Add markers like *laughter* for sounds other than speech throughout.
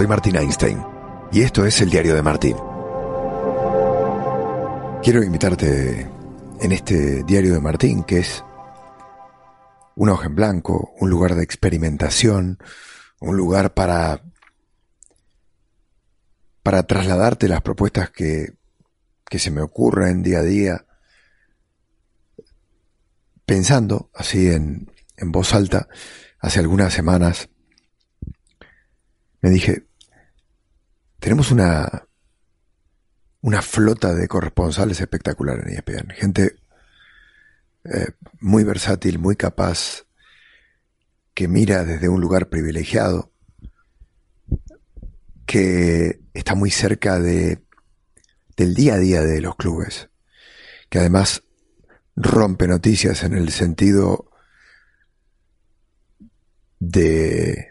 soy Martín Einstein y esto es el diario de Martín. Quiero invitarte en este diario de Martín, que es una hoja en blanco, un lugar de experimentación, un lugar para para trasladarte las propuestas que, que se me ocurren día a día, pensando así en, en voz alta, hace algunas semanas, me dije, tenemos una, una flota de corresponsales espectacular en ESPN, gente eh, muy versátil, muy capaz, que mira desde un lugar privilegiado, que está muy cerca de, del día a día de los clubes, que además rompe noticias en el sentido de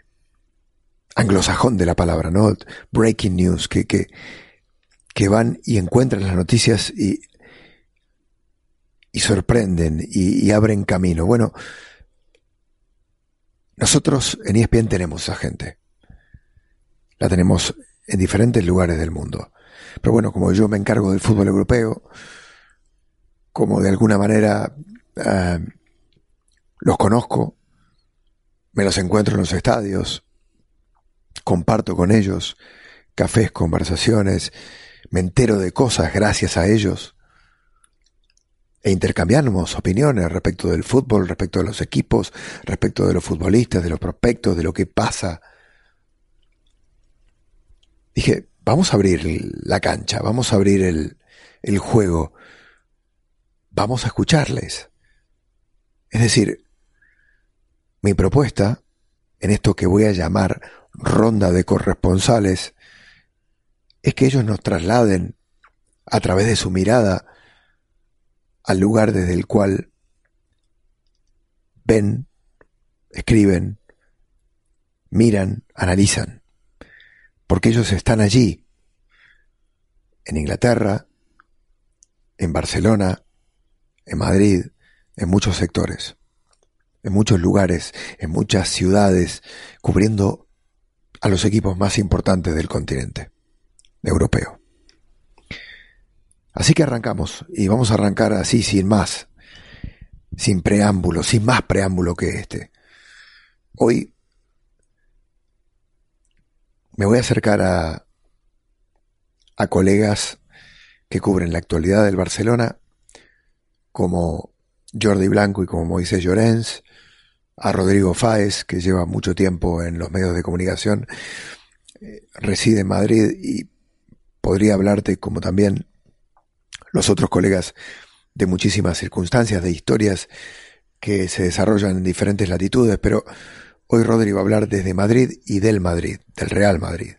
anglosajón de la palabra, ¿no? Breaking news, que, que, que van y encuentran las noticias y, y sorprenden y, abren camino. Bueno, nosotros en ESPN tenemos esa gente la tenemos en diferentes lugares del mundo. Pero bueno, como yo me encargo del fútbol europeo, como de alguna manera eh, los conozco, me los encuentro en los estadios, comparto con ellos cafés, conversaciones, me entero de cosas gracias a ellos e intercambiamos opiniones respecto del fútbol, respecto de los equipos, respecto de los futbolistas, de los prospectos, de lo que pasa dije, vamos a abrir la cancha, vamos a abrir el, el juego, vamos a escucharles. Es decir, mi propuesta, en esto que voy a llamar ronda de corresponsales, es que ellos nos trasladen a través de su mirada al lugar desde el cual ven, escriben, miran, analizan. Porque ellos están allí, en Inglaterra, en Barcelona, en Madrid, en muchos sectores, en muchos lugares, en muchas ciudades, cubriendo a los equipos más importantes del continente europeo. Así que arrancamos, y vamos a arrancar así sin más, sin preámbulo, sin más preámbulo que este. Hoy me voy a acercar a, a colegas que cubren la actualidad del Barcelona, como Jordi Blanco y como Moisés Llorens, a Rodrigo Fáez, que lleva mucho tiempo en los medios de comunicación, eh, reside en Madrid y podría hablarte como también los otros colegas de muchísimas circunstancias, de historias que se desarrollan en diferentes latitudes, pero Hoy Rodri va a hablar desde Madrid y del Madrid, del Real Madrid.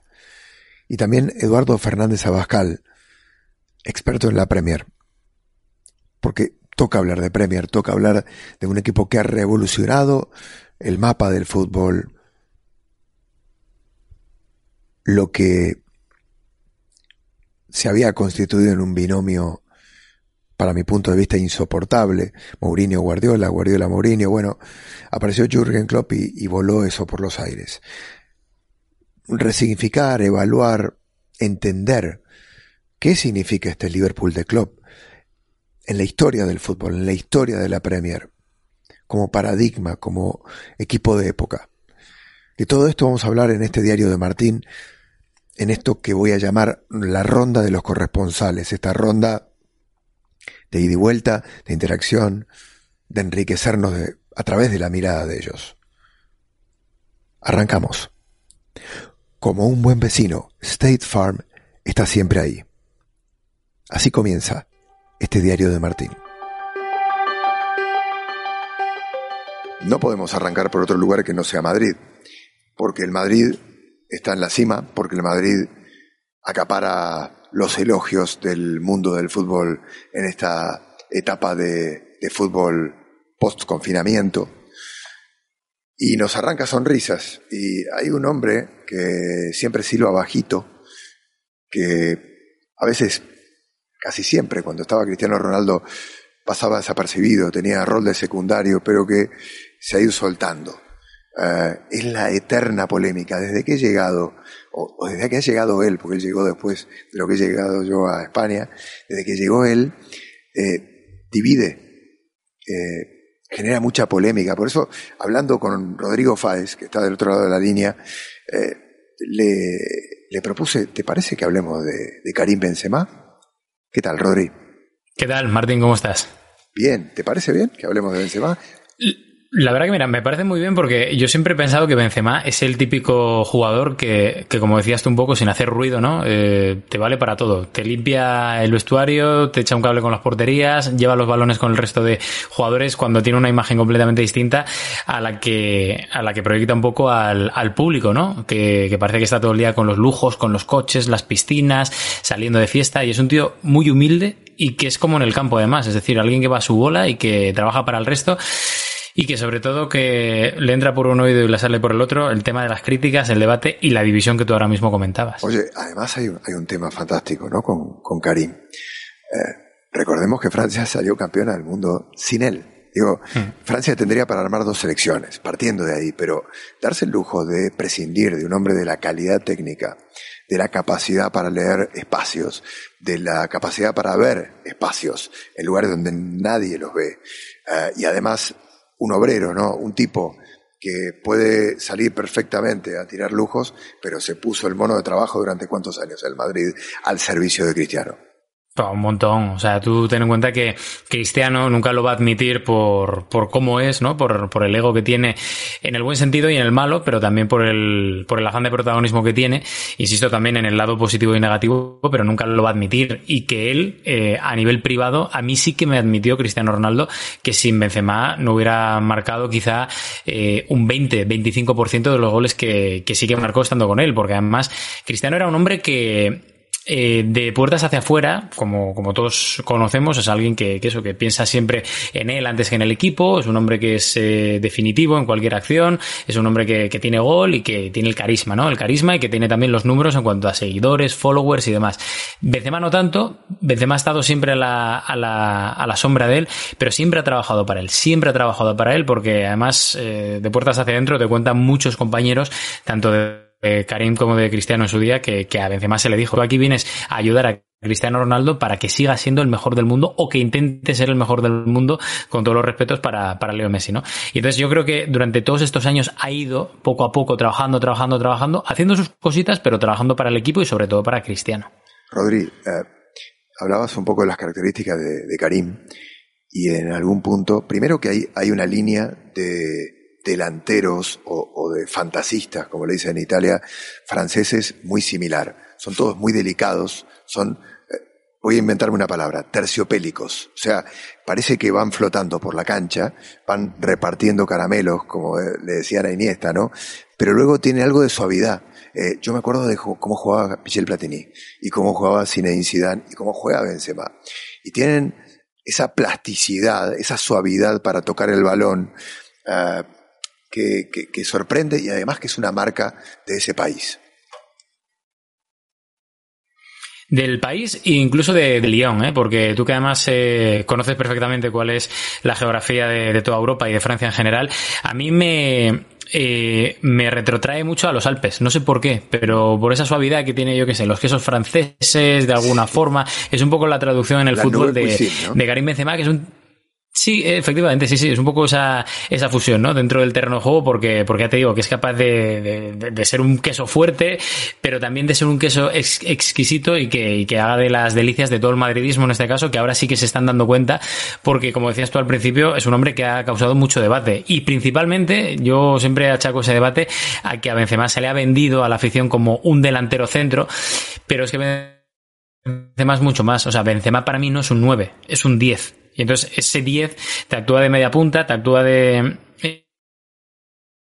Y también Eduardo Fernández Abascal, experto en la Premier. Porque toca hablar de Premier, toca hablar de un equipo que ha revolucionado el mapa del fútbol. Lo que se había constituido en un binomio para mi punto de vista, insoportable. Mourinho Guardiola, Guardiola Mourinho. Bueno, apareció Jürgen Klopp y, voló eso por los aires. Resignificar, evaluar, entender qué significa este Liverpool de Klopp en la historia del fútbol, en la historia de la Premier, como paradigma, como equipo de época. De todo esto vamos a hablar en este diario de Martín, en esto que voy a llamar la ronda de los corresponsales, esta ronda de ida y vuelta, de interacción, de enriquecernos a través de la mirada de ellos. Arrancamos. Como un buen vecino, State Farm está siempre ahí. Así comienza este diario de Martín. No podemos arrancar por otro lugar que no sea Madrid, porque el Madrid está en la cima, porque el Madrid acapara los elogios del mundo del fútbol en esta etapa de, fútbol post-confinamiento. Y nos arranca sonrisas. Y hay un hombre que siempre silba bajito, que a veces, casi siempre, cuando estaba Cristiano Ronaldo, pasaba desapercibido, tenía rol de secundario, pero que se ha ido soltando. eh, es la eterna polémica. Desde que he llegado, o, desde que ha llegado él, porque él llegó después de lo que he llegado yo a España, desde que llegó él, eh, divide, eh, genera mucha polémica. Por eso, hablando con Rodrigo Fáez, que está del otro lado de la línea, le, propuse, ¿te parece que hablemos de, de Karim Benzema? ¿Qué tal, Rodri? ¿Qué tal, Martín? ¿Cómo estás? Bien, ¿te parece bien que hablemos de Benzema? La verdad que, mira, me parece muy bien porque yo siempre he pensado que Benzema es el típico jugador que, que como decías tú un poco, sin hacer ruido, ¿no? Eh, te vale para todo. Te limpia el vestuario, te echa un cable con las porterías, lleva los balones con el resto de jugadores cuando tiene una imagen completamente distinta a la que, a la que proyecta un poco al, al público, ¿no? Que, que parece que está todo el día con los lujos, con los coches, las piscinas, saliendo de fiesta y es un tío muy humilde y que es como en el campo además, es decir, alguien que va a su bola y que trabaja para el resto y que sobre todo que le entra por un oído y le sale por el otro el tema de las críticas, el debate y la división que tú ahora mismo comentabas. Oye, además hay un, hay un tema fantástico, ¿no? Con, con Karim. Eh, recordemos que Francia salió campeona del mundo sin él. Digo, hmm. Francia tendría para armar dos selecciones, partiendo de ahí, pero darse el lujo de prescindir de un hombre de la calidad técnica, de la capacidad para leer espacios, de la capacidad para ver espacios en lugares donde nadie los ve, eh, y además un obrero, ¿no? Un tipo que puede salir perfectamente a tirar lujos, pero se puso el mono de trabajo durante cuántos años el Madrid al servicio de Cristiano. Un montón. O sea, tú ten en cuenta que Cristiano nunca lo va a admitir por, por cómo es, ¿no? Por, por, el ego que tiene en el buen sentido y en el malo, pero también por el, por el afán de protagonismo que tiene. Insisto también en el lado positivo y negativo, pero nunca lo va a admitir. Y que él, eh, a nivel privado, a mí sí que me admitió Cristiano Ronaldo que sin Benzema no hubiera marcado quizá eh, un 20, 25% de los goles que, que sí que marcó estando con él. Porque además, Cristiano era un hombre que eh, de puertas hacia afuera, como, como todos conocemos, es alguien que, que, eso, que piensa siempre en él antes que en el equipo, es un hombre que es eh, definitivo en cualquier acción, es un hombre que, que, tiene gol y que tiene el carisma, ¿no? El carisma y que tiene también los números en cuanto a seguidores, followers y demás. Benzema no tanto, Benzema ha estado siempre a la, a la, a la sombra de él, pero siempre ha trabajado para él, siempre ha trabajado para él porque además eh, de puertas hacia adentro te cuentan muchos compañeros, tanto de de Karim como de Cristiano en su día, que, que a Benzema se le dijo, tú aquí vienes a ayudar a Cristiano Ronaldo para que siga siendo el mejor del mundo o que intente ser el mejor del mundo con todos los respetos para, para Leo Messi, ¿no? Y entonces yo creo que durante todos estos años ha ido poco a poco trabajando, trabajando, trabajando, haciendo sus cositas, pero trabajando para el equipo y sobre todo para Cristiano. Rodri, eh, hablabas un poco de las características de, de Karim y en algún punto, primero que hay, hay una línea de delanteros o, de fantasistas, como le dicen en Italia, franceses, muy similar. Son todos muy delicados, son, eh, voy a inventarme una palabra, terciopélicos. O sea, parece que van flotando por la cancha, van repartiendo caramelos, como eh, le decían a Iniesta, ¿no? Pero luego tiene algo de suavidad. Eh, yo me acuerdo de cómo jugaba Michel Platini, y cómo jugaba Zinedine Zidane, y cómo juega Benzema. Y tienen esa plasticidad, esa suavidad para tocar el balón, que, que, sorprende y además que es una marca de ese país. Del país e incluso de, de Lyon, ¿eh? porque tú que además eh, conoces perfectamente cuál es la geografía de, de, toda Europa y de Francia en general, a mí me, eh, me retrotrae mucho a los Alpes. No sé por qué, pero por esa suavidad que tiene, yo que sé, los quesos franceses, de alguna forma. Es un poco la traducción en el fútbol de, ¿no? de Karim Benzema, que es un Sí, efectivamente, sí, sí, es un poco esa, esa fusión, ¿no? Dentro del terreno de juego, porque, porque ya te digo que es capaz de, de, de ser un queso fuerte, pero también de ser un queso ex, exquisito y que, y que haga de las delicias de todo el madridismo en este caso, que ahora sí que se están dando cuenta, porque como decías tú al principio, es un hombre que ha causado mucho debate. Y principalmente, yo siempre achaco ese debate a que a Benzema se le ha vendido a la afición como un delantero centro, pero es que Benzema es mucho más. O sea, Benzema para mí no es un 9, es un 10 y entonces ese 10 te actúa de media punta, te actúa de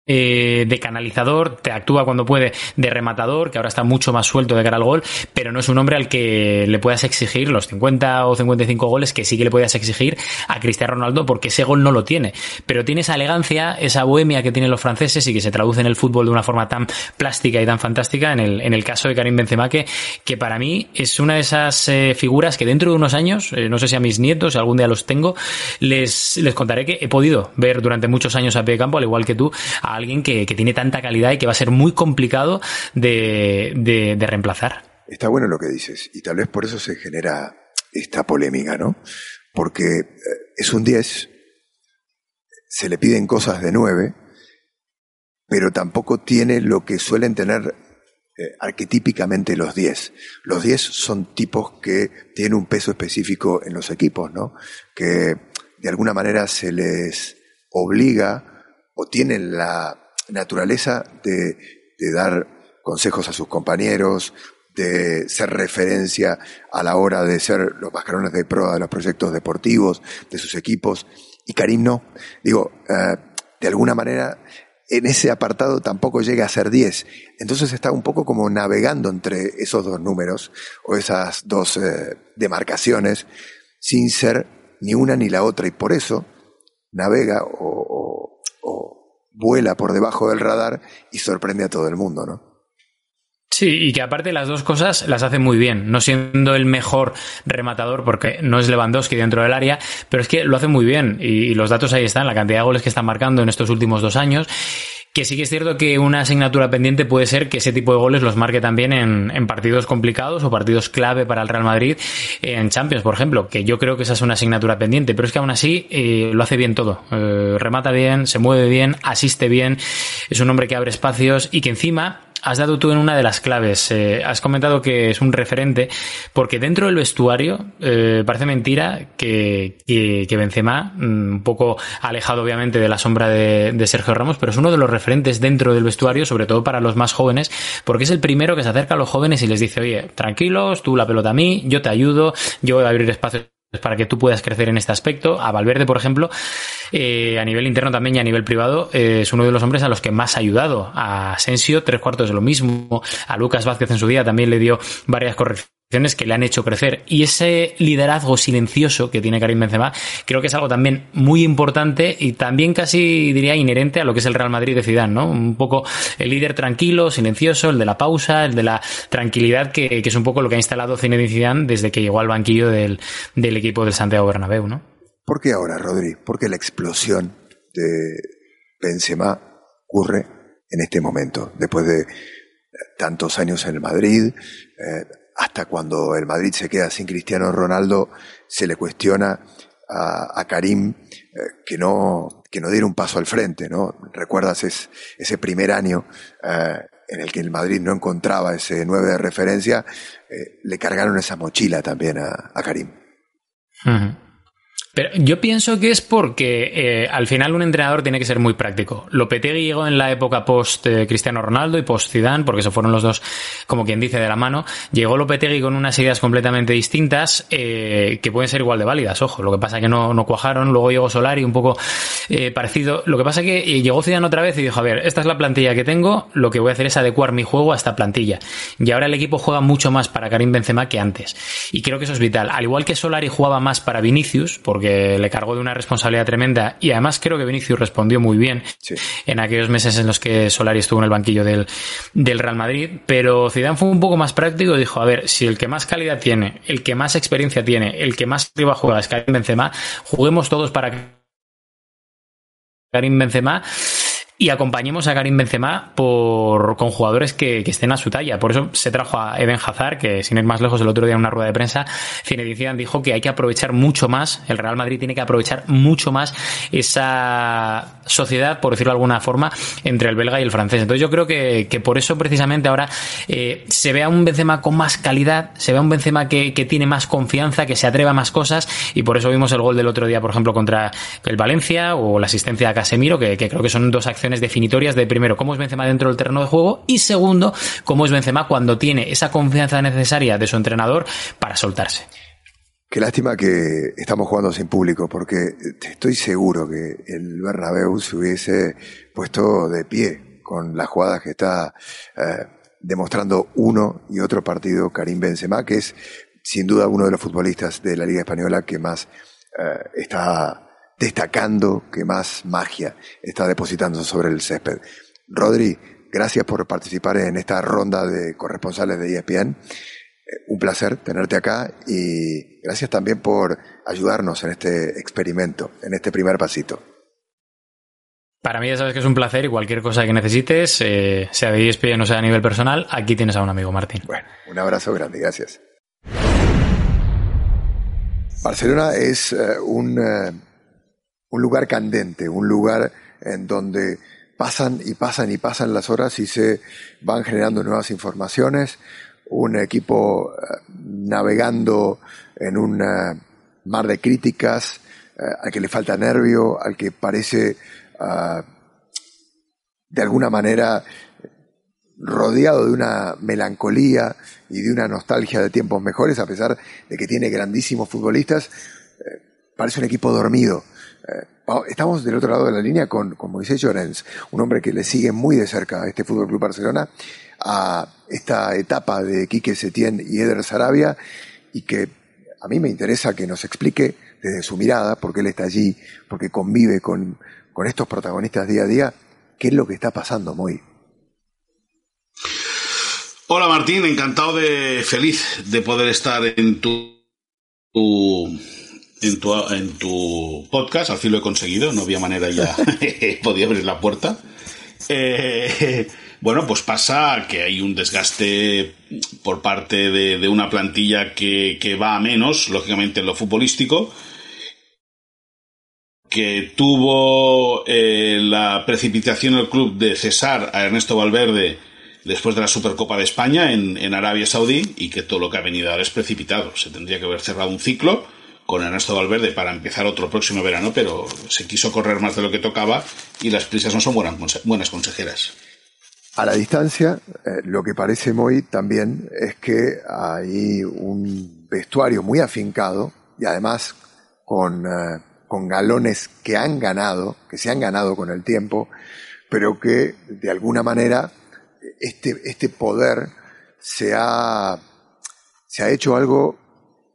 eh, de canalizador, te actúa cuando puede de rematador, que ahora está mucho más suelto de cara al gol, pero no es un hombre al que le puedas exigir los 50 o 55 goles que sí que le puedas exigir a Cristiano Ronaldo porque ese gol no lo tiene. Pero tiene esa elegancia, esa bohemia que tienen los franceses y que se traduce en el fútbol de una forma tan plástica y tan fantástica en el, en el caso de Karim Benzema que, que para mí es una de esas eh, figuras que dentro de unos años, eh, no sé si a mis nietos, algún día los tengo, les, les contaré que he podido ver durante muchos años a pie de campo, al igual que tú, alguien que, tiene tanta calidad y que va a ser muy complicado de, de reemplazar. Está bueno lo que dices, y tal vez por eso se genera esta polémica, ¿no? Porque eh, es un 10, se le piden cosas de 9, pero tampoco tiene lo que suelen tener eh, arquetípicamente los 10. Los 10 son tipos que tienen un peso específico en los equipos, ¿no? Que de alguna manera se les obliga o tienen la naturaleza de, dar consejos a sus compañeros, de ser referencia a la hora de ser los mascarones de proa de los proyectos deportivos, de sus equipos, y Karim no. Digo, eh, de alguna manera en ese apartado tampoco llega a ser 10. Entonces está un poco como navegando entre esos dos números o esas dos eh, demarcaciones sin ser ni una ni la otra y por eso navega o, vuela por debajo del radar y sorprende a todo el mundo, ¿no? Sí, y que aparte las dos cosas las hace muy bien, no siendo el mejor rematador, porque no es Lewandowski dentro del área, pero es que lo hace muy bien y, los datos ahí están, la cantidad de goles que están marcando en estos últimos dos años. Que sí que es cierto que una asignatura pendiente puede ser que ese tipo de goles los marque también en, partidos complicados o partidos clave para el Real Madrid en Champions, por ejemplo, que yo creo que esa es una asignatura pendiente, pero es que aún así eh, lo hace bien todo. Eh, remata bien, se mueve bien, asiste bien, es un hombre que abre espacios y que encima has dado tú en una de las claves. Eh, has comentado que es un referente, porque dentro del vestuario eh, parece mentira que, que, Benzema, mm, un poco alejado obviamente de la sombra de, de, Sergio Ramos, pero es uno de los referentes dentro del vestuario, sobre todo para los más jóvenes, porque es el primero que se acerca a los jóvenes y les dice, oye, tranquilos, tú la pelota a mí, yo te ayudo, yo voy a abrir espacios para que tú puedas crecer en este aspecto. A Valverde, por ejemplo, eh, a nivel interno también y a nivel privado, eh, es uno de los hombres a los que más ha ayudado. A Asensio, tres cuartos de lo mismo. A Lucas Vázquez en su día también le dio varias correcciones que le han hecho crecer. Y ese liderazgo silencioso que tiene Karim Benzema, creo que es algo también muy importante y también casi diría inherente a lo que es el Real Madrid de Zidane, ¿no? Un poco el líder tranquilo, silencioso, el de la pausa, el de la tranquilidad, que, es un poco lo que ha instalado Zinedine Zidane desde que llegó al banquillo del, del equipo del Santiago Bernabéu, ¿no? ¿Por qué ahora, Rodri? ¿Por qué la explosión de Benzema ocurre en este momento, después de tantos años en el Madrid, eh, hasta cuando el Madrid se queda sin Cristiano Ronaldo, se le cuestiona a, Karim eh, que no que no diera un paso al frente, ¿no? Recuerdas ese primer año eh, en el que el Madrid no encontraba ese 9 de referencia, eh, le cargaron esa mochila también a, Karim. Pero yo pienso que es porque eh, al final un entrenador tiene que ser muy práctico. Lopetegui llegó en la época post eh, Cristiano Ronaldo y post Zidane, porque se fueron los dos, como quien dice, de la mano. Llegó Lopetegui con unas ideas completamente distintas eh, que pueden ser igual de válidas. Ojo, lo que pasa es que no, no cuajaron. Luego llegó Solari, un poco parecido. Lo que pasa que llegó Zidane otra vez y dijo, a ver, esta es la plantilla que tengo, lo que voy a hacer es adecuar mi juego a esta plantilla. Y ahora el equipo juega mucho más para Karim Benzema que antes. Y creo que eso es vital. Al igual que Solari jugaba más para Vinicius, porque porque le cargó de una responsabilidad tremenda y además creo que Vinicius respondió muy bien en aquellos meses en los que Solari estuvo en el banquillo del, del Real Madrid, pero Zidane fue un poco más práctico y dijo, a ver, si el que más calidad tiene, el que más experiencia tiene, el que más arriba juega es Karim Benzema, juguemos todos para Karim Benzema y acompañemos a Karim Benzema por, con jugadores que, estén a su talla. Por eso se trajo a Eden Hazard, que sin ir más lejos el otro día en una rueda de prensa, Zinedine Zidane dijo que hay que aprovechar mucho más, el Real Madrid tiene que aprovechar mucho más esa sociedad, por decirlo de alguna forma, entre el belga y el francés. Entonces yo creo que, por eso precisamente ahora eh, se ve a un Benzema con más calidad, se ve a un Benzema que, que tiene más confianza, que se atreva a más cosas y por eso vimos el gol del otro día, por ejemplo, contra el Valencia o la asistencia a Casemiro, que, que creo que son dos acciones definitorias de primero cómo es Benzema dentro del terreno de juego y segundo cómo es Benzema cuando tiene esa confianza necesaria de su entrenador para soltarse. Qué lástima que estamos jugando sin público, porque estoy seguro que el Bernabéu se hubiese puesto de pie con las jugadas que está eh, demostrando uno y otro partido Karim Benzema, que es sin duda uno de los futbolistas de la Liga Española que más eh, está destacando que más magia está depositando sobre el césped. Rodri, gracias por participar en esta ronda de corresponsales de ESPN. Eh, un placer tenerte acá y gracias también por ayudarnos en este experimento, en este primer pasito. Para mí ya sabes que es un placer y cualquier cosa que necesites, eh, sea de ESPN o sea a nivel personal, aquí tienes a un amigo, Martín. Bueno, un abrazo grande, gracias. Barcelona es eh, un, un lugar candente, un lugar en donde pasan y pasan y pasan las horas y se van generando nuevas informaciones, un equipo navegando en un mar de críticas, al que le falta nervio, al que parece de alguna manera rodeado de una melancolía y de una nostalgia de tiempos mejores, a pesar de que tiene grandísimos futbolistas, eh, parece un equipo dormido. Eh, estamos del otro lado de la línea con, con Moisés Llorens, un hombre que le sigue muy de cerca a este Fútbol Club Barcelona, a esta etapa de Quique Setién y Eder Sarabia, y que a mí me interesa que nos explique desde su mirada, porque él está allí, porque convive con, con estos protagonistas día a día, ¿qué es lo que está pasando, Moy? Hola Martín, encantado de feliz de poder estar en tu, en tu en tu podcast, al fin lo he conseguido, no había manera ya, *laughs* podía abrir la puerta. Eh, *laughs* bueno, pues pasa que hay un desgaste por parte de, una plantilla que, que, va a menos, lógicamente en lo futbolístico, que tuvo eh, la precipitación del club de cesar a Ernesto Valverde después de la Supercopa de España en, Arabia Saudí y que todo lo que ha venido ahora es precipitado. Se tendría que haber cerrado un ciclo con Ernesto Valverde para empezar otro próximo verano, pero se quiso correr más de lo que tocaba y las prisas no son buenas, consejeras. A la distancia, eh, lo que parece muy también es que hay un vestuario muy afincado y además con eh, con galones que han ganado, que se han ganado con el tiempo, pero que de alguna manera este, este poder se ha, se ha hecho algo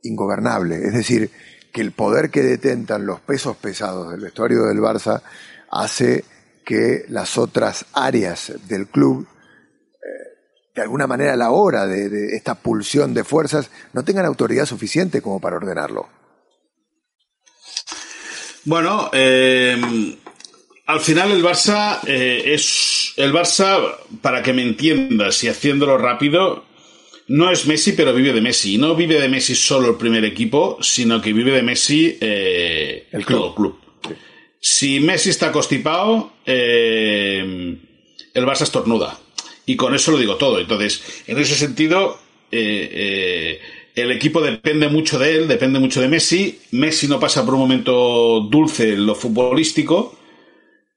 ingobernable. Es decir, que el poder que detentan los pesos pesados del vestuario del Barça hace que las otras áreas del club, eh, de alguna manera a la hora de, esta pulsión de fuerzas, no tengan autoridad suficiente como para ordenarlo. Bueno, eh, al final el Barça eh, es. El Barça, para que me entiendas y haciéndolo rápido, no es Messi, pero vive de Messi. Y no vive de Messi solo el primer equipo, sino que vive de Messi eh, el club. todo el club. Si Messi está constipado, el Barça estornuda. Y con eso lo digo todo. Entonces, en ese sentido, el equipo depende mucho de él, depende mucho de Messi. Messi no pasa por un momento dulce en lo futbolístico.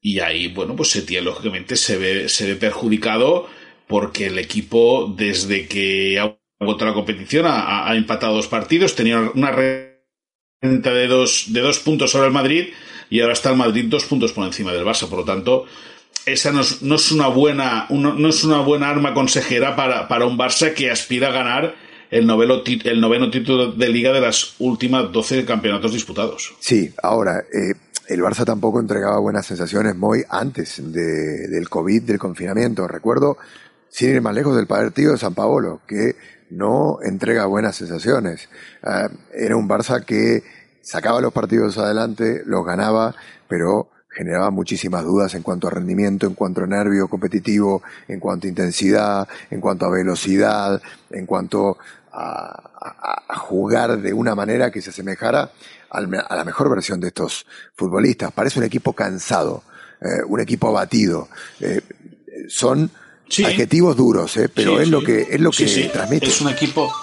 Y ahí, bueno, pues Setién lógicamente se ve, se ve perjudicado porque el equipo, desde que ha vuelto la competición, ha, empatado dos partidos, tenía una renta de dos, de dos puntos sobre el Madrid y ahora está el Madrid dos puntos por encima del Barça. Por lo tanto, esa no es, una buena, no es una buena arma consejera para, para un Barça que aspira a ganar el noveno, el noveno título de liga de las últimas 12 campeonatos disputados. Sí, ahora, eh, el Barça tampoco entregaba buenas sensaciones muy antes de, del COVID, del confinamiento. Recuerdo, sin ir más lejos, del partido de San Paolo, que no entrega buenas sensaciones. Eh, era un Barça que sacaba los partidos adelante, los ganaba, pero generaba muchísimas dudas en cuanto a rendimiento, en cuanto a nervio competitivo, en cuanto a intensidad, en cuanto a velocidad, en cuanto a, jugar de una manera que se asemejara a la mejor versión de estos futbolistas. Parece un equipo cansado, eh, un equipo abatido. Eh, son adjetivos duros, eh, pero es lo que es lo que transmite. Es un equipo.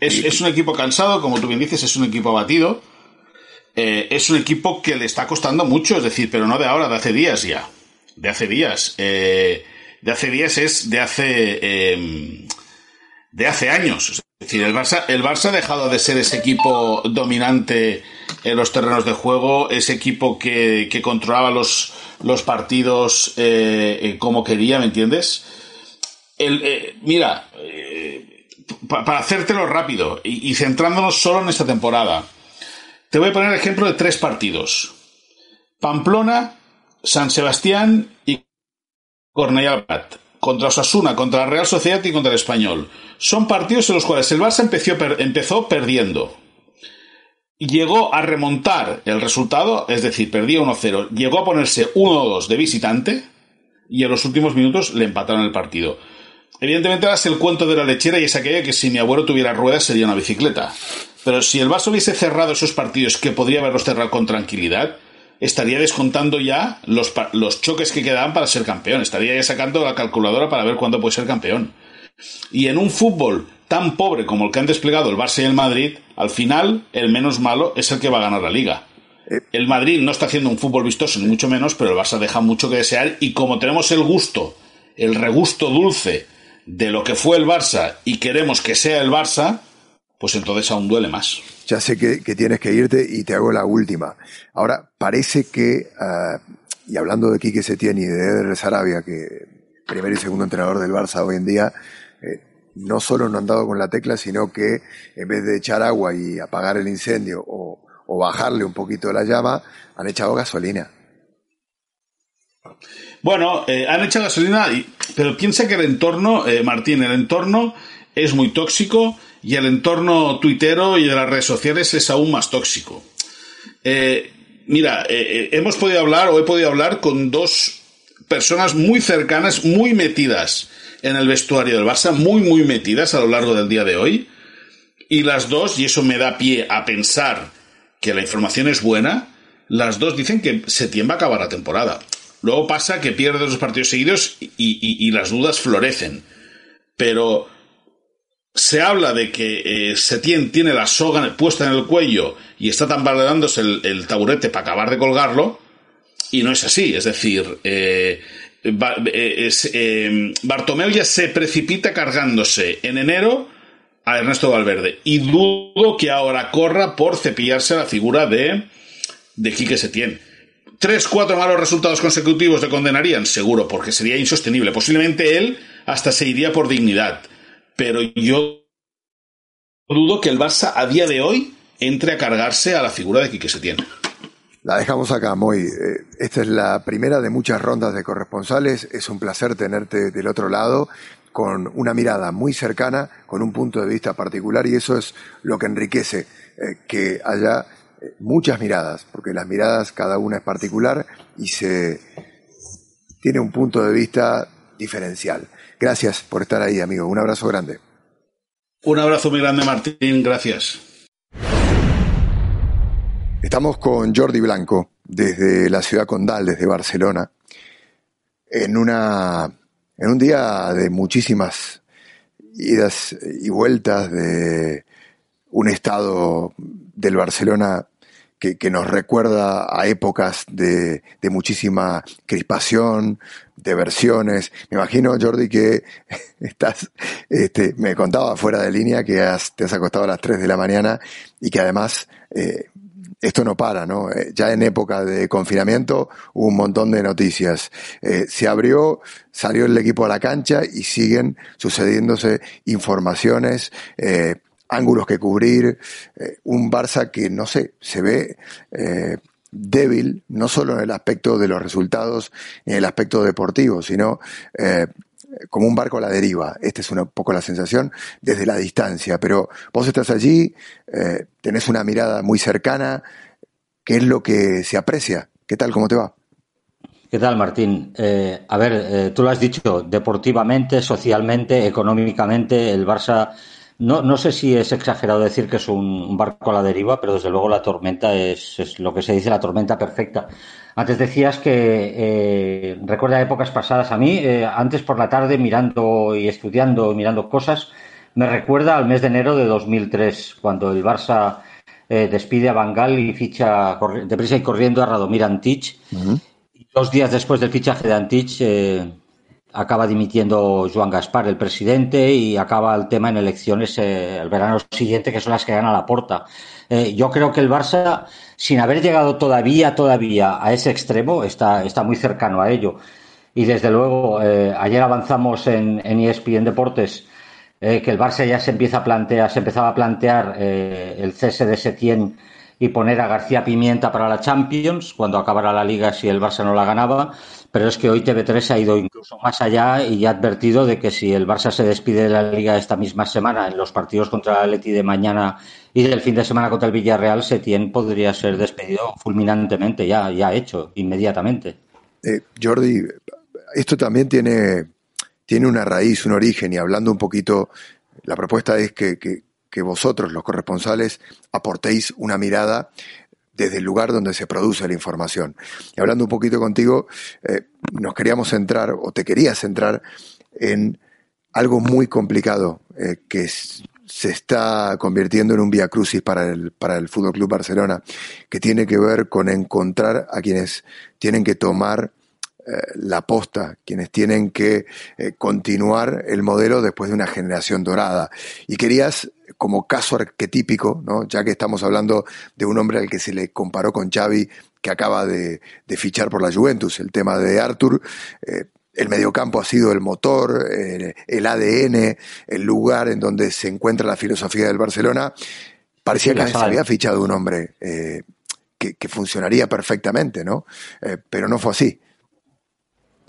Es, un equipo cansado, como tú bien dices, es un equipo abatido. es un equipo que le está costando mucho, es decir, pero no de ahora, de hace días ya. De hace días. Eh, de hace días es de hace em, de hace años. Es decir, el Barça, el Barça ha dejado de ser ese equipo dominante en los terrenos de juego, ese equipo que, que controlaba los, los partidos eh, eh como quería, ¿me entiendes? El, eh, mira, eh, para hacértelo rápido y, centrándonos solo en esta temporada, te voy a poner el ejemplo de tres partidos. Pamplona, San Sebastián y Cornellà contra Osasuna, contra la Real Sociedad y contra el Español. Son partidos en los cuales el Barça empezó, empezó perdiendo. Llegó a remontar el resultado, es decir, perdía 1-0, llegó a ponerse 1-2 de visitante y en los últimos minutos le empataron el partido. Evidentemente ahora es el cuento de la lechera y es aquella que si mi abuelo tuviera ruedas sería una bicicleta. Pero si el Barça hubiese cerrado esos partidos que podría haberlos cerrado con tranquilidad, estaría descontando ya los, los choques que quedaban para ser campeón. Estaría ya sacando la calculadora para ver cuándo puede ser campeón. Y en un fútbol tan pobre como el que han desplegado el Barça y el Madrid, al final el menos malo es el que va a ganar la liga. Eh. El Madrid no está haciendo un fútbol vistoso, ni mucho menos, pero el Barça deja mucho que desear y como tenemos el gusto, el regusto dulce de lo que fue el Barça y queremos que sea el Barça, pues entonces aún duele más. Ya sé que, tienes que irte y te hago la última. Ahora, parece que, ah, y hablando de Quique Setién y de Eder Sarabia, que primer y segundo entrenador del Barça hoy en día, eh, no solo no han dado con la tecla, sino que en vez de echar agua y apagar el incendio o, bajarle un poquito la llama, han echado gasolina. Bueno, eh, han echado gasolina, pero piensa que el entorno, eh, Martín, el entorno es muy tóxico y el entorno tuitero y de las redes sociales es aún más tóxico. Eh, mira, hemos podido hablar o he podido hablar con dos personas muy cercanas, muy metidas en el vestuario del Barça, muy, muy metidas a lo largo del día de hoy. Y las dos, y eso me da pie a pensar que la información es buena, las dos dicen que septiembre va a acabar la temporada. Luego pasa que pierde dos partidos seguidos y, y las dudas florecen. Pero se habla de que eh, Setién tiene la soga puesta en el cuello y está tambaleándose el, el taburete para acabar de colgarlo, y no es así. Es decir, eh, eh, Bartomeu ya se precipita cargándose en enero a Ernesto Valverde, y dudo que ahora corra por cepillarse la figura de, de Quique Setién. Tres, cuatro malos resultados consecutivos le condenarían, seguro, porque sería insostenible. Posiblemente él hasta se iría por dignidad pero yo dudo que el Barça a día de hoy entre a cargarse a la figura de Quique Setién. La dejamos acá, Moy. Eh, esta es la primera de muchas rondas de corresponsales. Es un placer tenerte del otro lado con una mirada muy cercana, con un punto de vista particular y eso es lo que enriquece eh, que haya eh, muchas miradas, porque las miradas cada una es particular y se tiene un punto de vista diferencial. Gracias por estar ahí, amigo. Un abrazo grande. Un abrazo muy grande, Martín. Gracias. Estamos con Jordi Blanco, desde la ciudad condal, desde Barcelona, en, una, en un día de muchísimas idas y vueltas de un estado del Barcelona que, nos recuerda a épocas de, de, muchísima crispación, de versiones. Me imagino, Jordi, que *laughs* estás, este, me contaba fuera de línea que te has acostado a las 3 de la mañana y que además eh, esto no para, ¿no? Eh, ya en época de confinamiento hubo un montón de noticias. Eh, se abrió, salió el equipo a la cancha y siguen sucediéndose informaciones. Eh, ángulos que cubrir, un Barça que, no sé, se ve débil, no solo en el aspecto de los resultados, en el aspecto deportivo, sino como un barco a la deriva. Esta es un poco la sensación desde la distancia, pero vos estás allí, tenés una mirada muy cercana, ¿qué es lo que se aprecia? ¿Qué tal? ¿Cómo te va? ¿Qué tal, Martín? a ver, tú lo has dicho, deportivamente, socialmente, económicamente, el Barça no, no sé si es exagerado decir que es un, barco a la deriva, pero desde luego la tormenta es, lo que se dice la tormenta perfecta. Antes decías que eh, recuerda épocas pasadas. A mí, eh, antes por la tarde, mirando y estudiando, mirando cosas, me recuerda al mes de enero de 2003, cuando el Barça eh, despide a Bangal y ficha deprisa y corriendo a Radomir Antich. Dos días después del fichaje de Antich, acaba dimitiendo Joan Gaspar, el presidente, y acaba el tema en elecciones eh, el verano siguiente, que son las que gana la porta. Eh, yo creo que el Barça, sin haber llegado todavía, todavía a ese extremo, está, está muy cercano a ello. Y desde luego, eh, ayer avanzamos en, en ESPN Deportes que el Barça ya se empieza a plantear, se empezaba a plantear el cese de Setién y poner a García Pimienta para la Champions cuando acabara la liga si el Barça no la ganaba. Pero es que hoy TV3 ha ido incluso más allá y ya ha advertido de que si el Barça se despide de la liga esta misma semana en los partidos contra el Atleti de mañana y del fin de semana contra el Villarreal, Setién podría ser despedido fulminantemente, ya, ya hecho, inmediatamente. Eh, Jordi, esto también tiene, tiene una raíz, un origen, y hablando un poquito, la propuesta es que, que vosotros, los corresponsales, aportéis una mirada desde el lugar donde se produce la información. Y hablando un poquito contigo, eh, nos queríamos centrar, o te querías centrar, en algo muy complicado eh, que se está convirtiendo en un vía crucis para el, para el Fútbol Club Barcelona, que tiene que ver con encontrar a quienes tienen que tomar eh, la posta, quienes tienen que continuar el modelo después de una generación dorada. Y querías como caso arquetípico, ¿no? ya que estamos hablando de un hombre al que se le comparó con Xavi, que acaba de, fichar por la Juventus, el tema de Arthur. Eh, el mediocampo ha sido el motor, el ADN, el lugar en donde se encuentra la filosofía del Barcelona. Parecía que se había fichado un hombre eh, que, funcionaría perfectamente, ¿no? Eh, pero no fue así.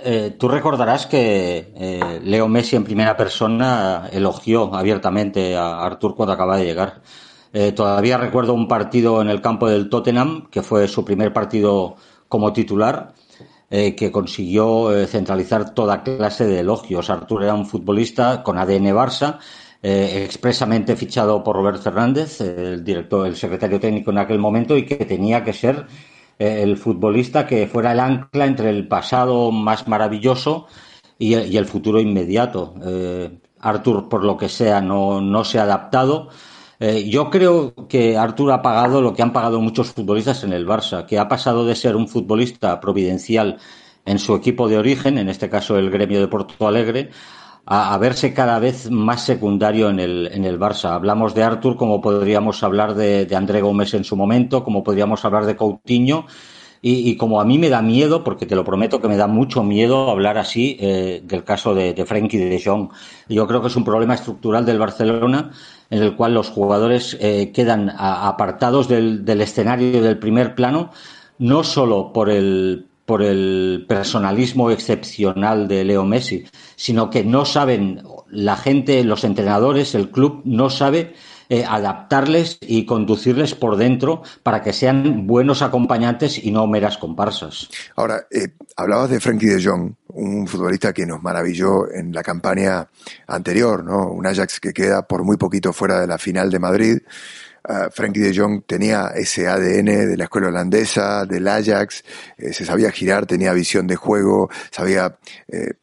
Eh, tú recordarás que eh, Leo Messi en primera persona elogió abiertamente a Artur cuando acaba de llegar. Eh, todavía recuerdo un partido en el campo del Tottenham, que fue su primer partido como titular, que consiguió centralizar toda clase de elogios. Artur era un futbolista con ADN Barça, expresamente fichado por Robert Fernández, el director, el secretario técnico en aquel momento, y que tenía que ser el futbolista que fuera el ancla entre el pasado más maravilloso y el, futuro inmediato. Eh, Artur, por lo que sea, no, no se ha adaptado. Eh, yo creo que Artur ha pagado lo que han pagado muchos futbolistas en el Barça, que ha pasado de ser un futbolista providencial en su equipo de origen, en este caso el gremio de Porto Alegre, a, verse cada vez más secundario en el, en el Barça. Hablamos de Artur como podríamos hablar de, de André Gómez en su momento, como podríamos hablar de Coutinho. Y, como a mí me da miedo, porque te lo prometo que me da mucho miedo hablar así eh, del caso de, de Frenkie de Jong. Yo creo que es un problema estructural del Barcelona en el cual los jugadores eh, quedan apartados del, del escenario del primer plano, no solo por el, por el personalismo excepcional de Leo Messi, sino que no saben, la gente, los entrenadores, el club, no sabe eh, adaptarles y conducirles por dentro para que sean buenos acompañantes y no meras comparsas. Ahora, eh, hablabas de Frankie de Jong, un futbolista que nos maravilló en la campaña anterior, ¿no? Un Ajax que queda por muy poquito fuera de la final de Madrid. Uh, Frankie de Jong tenía ese ADN de la escuela holandesa, del Ajax, eh, se sabía girar, tenía visión de juego, sabía eh,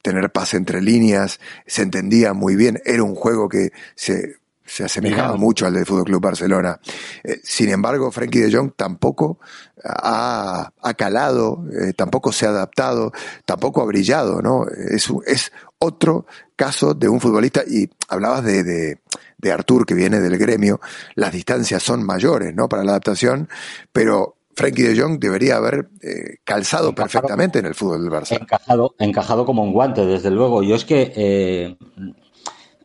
tener paz entre líneas, se entendía muy bien, era un juego que se, se asemejaba mucho al del Fútbol Club Barcelona. Eh, sin embargo, Frankie de Jong tampoco ha, ha calado, tampoco se ha adaptado, tampoco ha brillado, ¿no? Es, es otro caso de un futbolista, y hablabas de, de, de Artur, que viene del gremio, las distancias son mayores, ¿no? Para la adaptación, pero Frankie de Jong debería haber eh, calzado perfectamente en el fútbol del Barça. Encajado, encajado como un guante, desde luego. Yo es que eh,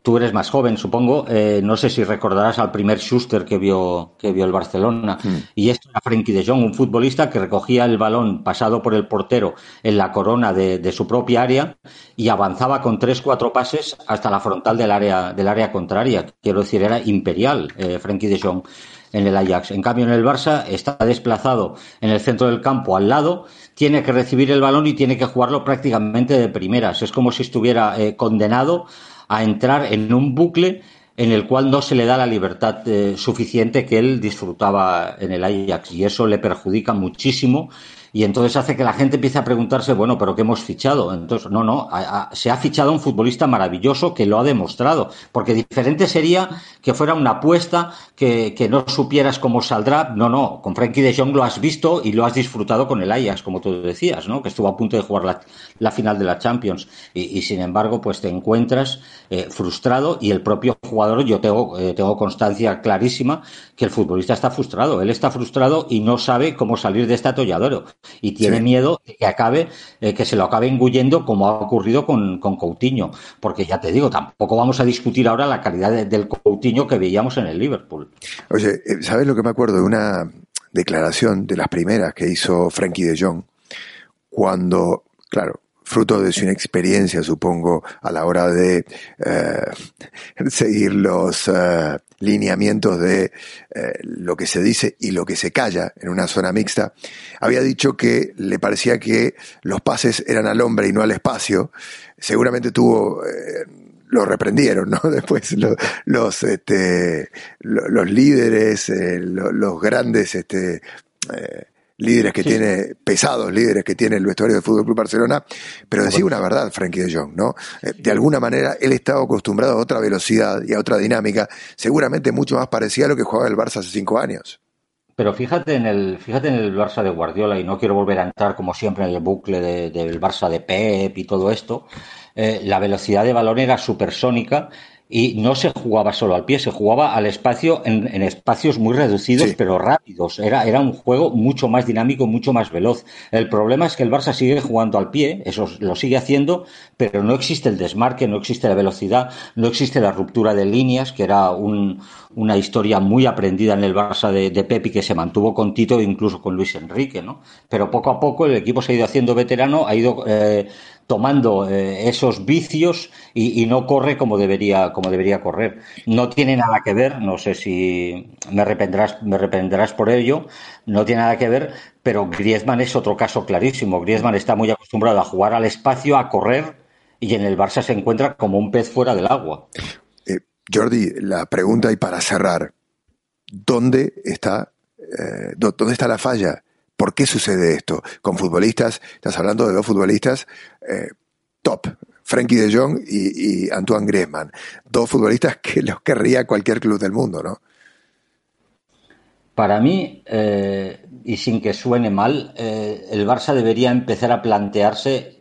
tú eres más joven, supongo. Eh, no sé si recordarás al primer Schuster que vio, que vio el Barcelona. Hmm. Y esto era Frenkie de Jong, un futbolista que recogía el balón pasado por el portero en la corona de, su propia área y avanzaba con tres, cuatro pases hasta la frontal del área, del área contraria. Quiero decir, era imperial eh, Frenkie de Jong en el Ajax. En cambio, en el Barça está desplazado en el centro del campo al lado, tiene que recibir el balón y tiene que jugarlo prácticamente de primeras. Es como si estuviera eh, condenado a entrar en un bucle en el cual no se le da la libertad eh, suficiente que él disfrutaba en el Ajax y eso le perjudica muchísimo y entonces hace que la gente empiece a preguntarse, bueno, pero ¿qué hemos fichado? Entonces, no, no, se ha fichado un futbolista maravilloso que lo ha demostrado, porque diferente sería que fuera una apuesta que, que no supieras cómo saldrá. No, no, con Frankie de Jong lo has visto y lo has disfrutado con el Ajax, como tú decías, ¿no? Que estuvo a punto de jugar la, la final de la Champions y, sin embargo, pues te encuentras eh, frustrado y el propio jugador, yo tengo, eh, tengo constancia clarísima que el futbolista está frustrado, él está frustrado y no sabe cómo salir de este atolladero y tiene miedo de que acabe, eh, que se lo acabe engullendo como ha ocurrido con, con, Coutinho, porque ya te digo, tampoco vamos a discutir ahora la calidad del Coutinho que veíamos en el Liverpool. Oye, eh, ¿sabes lo que me acuerdo de una declaración de las primeras que hizo Frankie de Jong cuando, claro, fruto de su inexperiencia, supongo, a la hora de eh, *laughs* seguir los eh, lineamientos de eh, lo que se dice y lo que se calla en una zona mixta, había dicho que le parecía que los pases eran al hombre y no al espacio. Seguramente tuvo lo reprendieron, ¿no? *laughs* Después los, este, los, líderes, los, grandes este, líderes que tiene, pesados líderes que tiene el vestuario del Fútbol Club Barcelona, pero decía una verdad, Frankie de Jong, ¿no? Eh, de alguna manera él estaba acostumbrado a otra velocidad y a otra dinámica, seguramente mucho más parecida a lo que jugaba el Barça hace cinco años. Pero fíjate en el, fíjate en el Barça de Guardiola, y no quiero volver a entrar como siempre en el bucle del Barça de Pep y todo esto. Eh, la velocidad de balón era supersónica y no se jugaba solo al pie, se jugaba al espacio en, espacios muy reducidos pero rápidos. Era, era un juego mucho más dinámico, mucho más veloz. El problema es que el Barça sigue jugando al pie, eso lo sigue haciendo, pero no existe el desmarque, no existe la velocidad, no existe la ruptura de líneas, que era una historia muy aprendida en el Barça de, de Pepi que se mantuvo con Tito e incluso con Luis Enrique, ¿no? Pero poco a poco el equipo se ha ido haciendo veterano, ha ido eh, tomando eh, esos vicios y, no corre como debería, como debería correr. No tiene nada que ver, no sé si me arrependerás, me arrependerás por ello, no tiene nada que ver, pero Griezmann es otro caso clarísimo. Griezmann está muy acostumbrado a jugar al espacio, a correr, y en el Barça se encuentra como un pez fuera del agua. Eh, Jordi, la pregunta y para cerrar, ¿dónde está, eh, dónde está la falla? ¿Por qué sucede esto? Con futbolistas, estás hablando de dos futbolistas eh, top, Frankie de Jong y, Antoine Griezmann, dos futbolistas que los querría cualquier club del mundo, ¿no? Para mí, eh, y sin que suene mal, eh, el Barça debería empezar a plantearse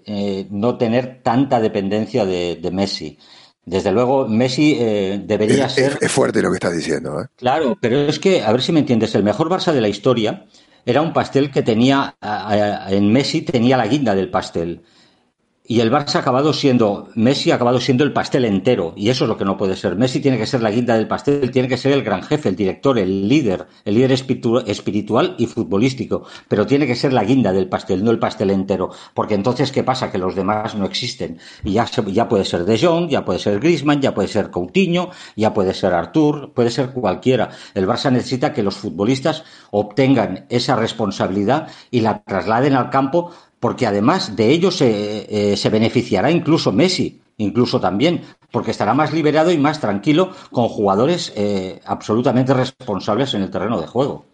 no tener tanta dependencia de, Messi. Desde luego, Messi debería ser. Es, fuerte lo que estás diciendo. ¿eh? Claro, pero es que, a ver si me entiendes, el mejor Barça de la historia era un pastel que tenía, en Messi tenía la guinda del pastel. Y el Barça ha acabado siendo, Messi ha acabado siendo el pastel entero, y eso es lo que no puede ser. Messi tiene que ser la guinda del pastel, tiene que ser el gran jefe, el director, el líder, el líder espiritual y futbolístico, pero tiene que ser la guinda del pastel, no el pastel entero, porque entonces, ¿qué pasa? Que los demás no existen. Y ya, ya puede ser De Jong, ya puede ser Griezmann, ya puede ser Coutinho, ya puede ser Artur, puede ser cualquiera. El Barça necesita que los futbolistas obtengan esa responsabilidad y la trasladen al campo porque además de ello se, eh, se beneficiará incluso Messi, incluso también, porque estará más liberado y más tranquilo con jugadores eh, absolutamente responsables en el terreno de juego.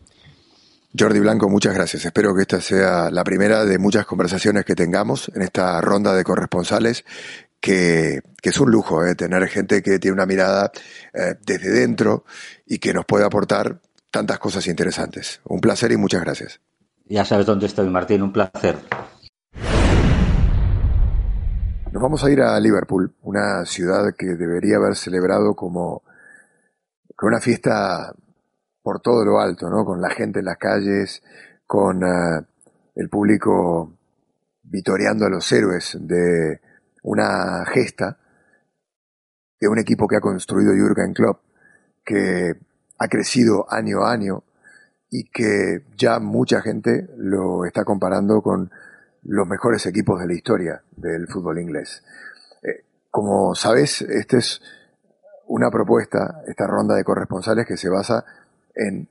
Jordi Blanco, muchas gracias. Espero que esta sea la primera de muchas conversaciones que tengamos en esta ronda de corresponsales, que, es un lujo eh, tener gente que tiene una mirada desde dentro y que nos puede aportar tantas cosas interesantes. Un placer y muchas gracias. Ya sabes dónde estoy, Martín, un placer. Nos vamos a ir a Liverpool, una ciudad que debería haber celebrado como con una fiesta por todo lo alto, ¿no? Con la gente en las calles, con eh, el público vitoreando a los héroes de una gesta de un equipo que ha construido Jürgen Klopp, que ha crecido año a año y que ya mucha gente lo está comparando con los mejores equipos de la historia del fútbol inglés. Eh, como sabes, esta es una propuesta, esta ronda de corresponsales que se basa en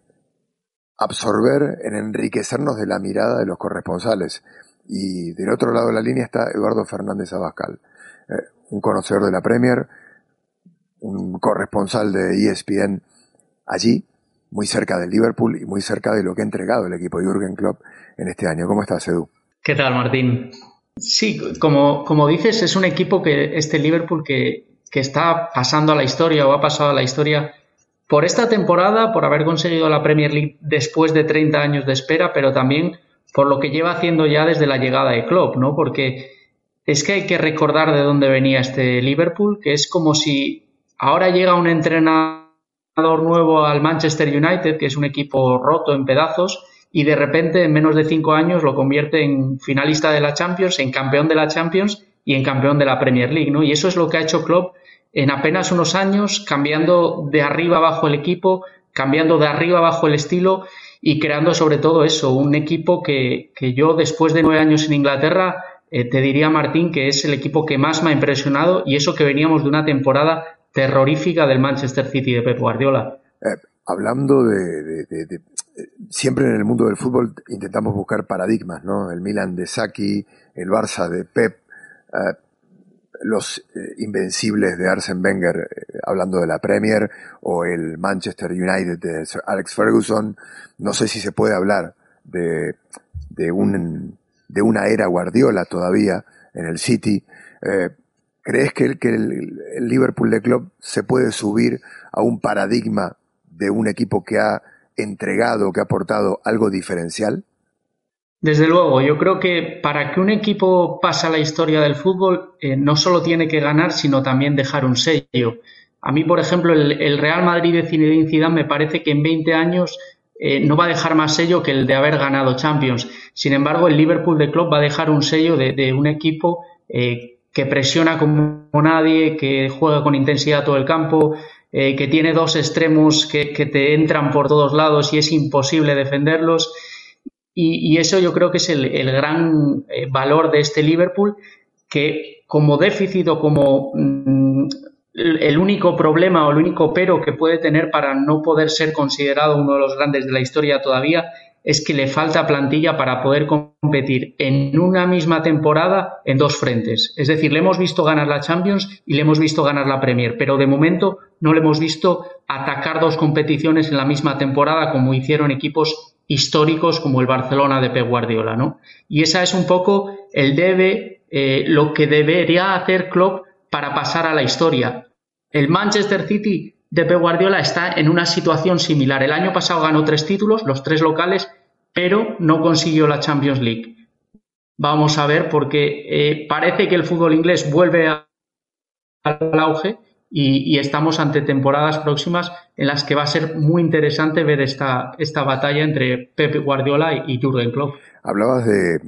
absorber, en enriquecernos de la mirada de los corresponsales. Y del otro lado de la línea está Eduardo Fernández Abascal, eh, un conocedor de la Premier, un corresponsal de ESPN allí, muy cerca del Liverpool y muy cerca de lo que ha entregado el equipo de Jürgen Klopp en este año. ¿Cómo estás, Edu? ¿Qué tal, Martín? Sí, como, como dices, es un equipo que este Liverpool que, que está pasando a la historia o ha pasado a la historia por esta temporada, por haber conseguido la Premier League después de 30 años de espera, pero también por lo que lleva haciendo ya desde la llegada de Klopp, ¿no? Porque es que hay que recordar de dónde venía este Liverpool, que es como si ahora llega un entrenador nuevo al Manchester United, que es un equipo roto en pedazos, y de repente en menos de cinco años lo convierte en finalista de la Champions, en campeón de la Champions y en campeón de la Premier League, ¿no? Y eso es lo que ha hecho Klopp en apenas unos años, cambiando de arriba abajo el equipo, cambiando de arriba abajo el estilo y creando sobre todo eso, un equipo que, que yo después de nueve años en Inglaterra eh, te diría Martín que es el equipo que más me ha impresionado y eso que veníamos de una temporada terrorífica del Manchester City de Pep Guardiola. Eh, hablando de, siempre en el mundo del fútbol intentamos buscar paradigmas, ¿no? El Milan de Saki, el Barça de Pep, eh, los invencibles de Arsene Wenger, hablando de la Premier, o el Manchester United de Alex Ferguson. No sé si se puede hablar de, de un de una era Guardiola todavía en el City. Eh, ¿Crees que, el, que el, Liverpool de Club se puede subir a un paradigma de un equipo que ha entregado, que ha aportado algo diferencial? Desde luego, yo creo que para que un equipo pase a la historia del fútbol, eh, no solo tiene que ganar, sino también dejar un sello. A mí, por ejemplo, el, Real Madrid de Zinedine Zidane me parece que en 20 años eh, no va a dejar más sello que el de haber ganado Champions. Sin embargo, el Liverpool de Club va a dejar un sello de, un equipo eh, que presiona como nadie, que juega con intensidad todo el campo, eh, que tiene dos extremos que, te entran por todos lados y es imposible defenderlos. Y, eso yo creo que es el, gran valor de este Liverpool, que como déficit o como mm, el único problema o el único pero que puede tener para no poder ser considerado uno de los grandes de la historia todavía es que le falta plantilla para poder competir en una misma temporada en dos frentes. Es decir, le hemos visto ganar la Champions y le hemos visto ganar la Premier, pero de momento no le hemos visto atacar dos competiciones en la misma temporada como hicieron equipos históricos como el Barcelona de Pep Guardiola, ¿no? Y esa es un poco el debe, eh, lo que debería hacer Klopp para pasar a la historia. El Manchester City de Pep Guardiola está en una situación similar. El año pasado ganó tres títulos, los tres locales, pero no consiguió la Champions League. Vamos a ver porque eh, parece que el fútbol inglés vuelve al auge y, estamos ante temporadas próximas en las que va a ser muy interesante ver esta, esta batalla entre Pep Guardiola y, Jürgen Klopp. Hablabas de,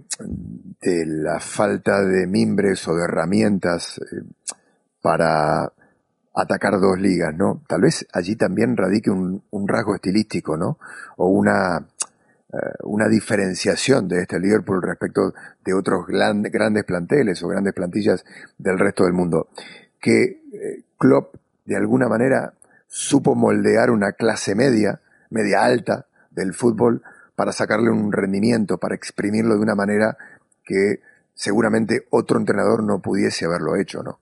de la falta de mimbres o de herramientas eh, para atacar dos ligas, ¿no? Tal vez allí también radique un, rasgo estilístico, ¿no? O una, una diferenciación de este Liverpool respecto de otros grandes planteles o grandes plantillas del resto del mundo. Que eh, Klopp, de alguna manera, supo moldear una clase media, media alta del fútbol para sacarle un rendimiento, para exprimirlo de una manera que seguramente otro entrenador no pudiese haberlo hecho, ¿no?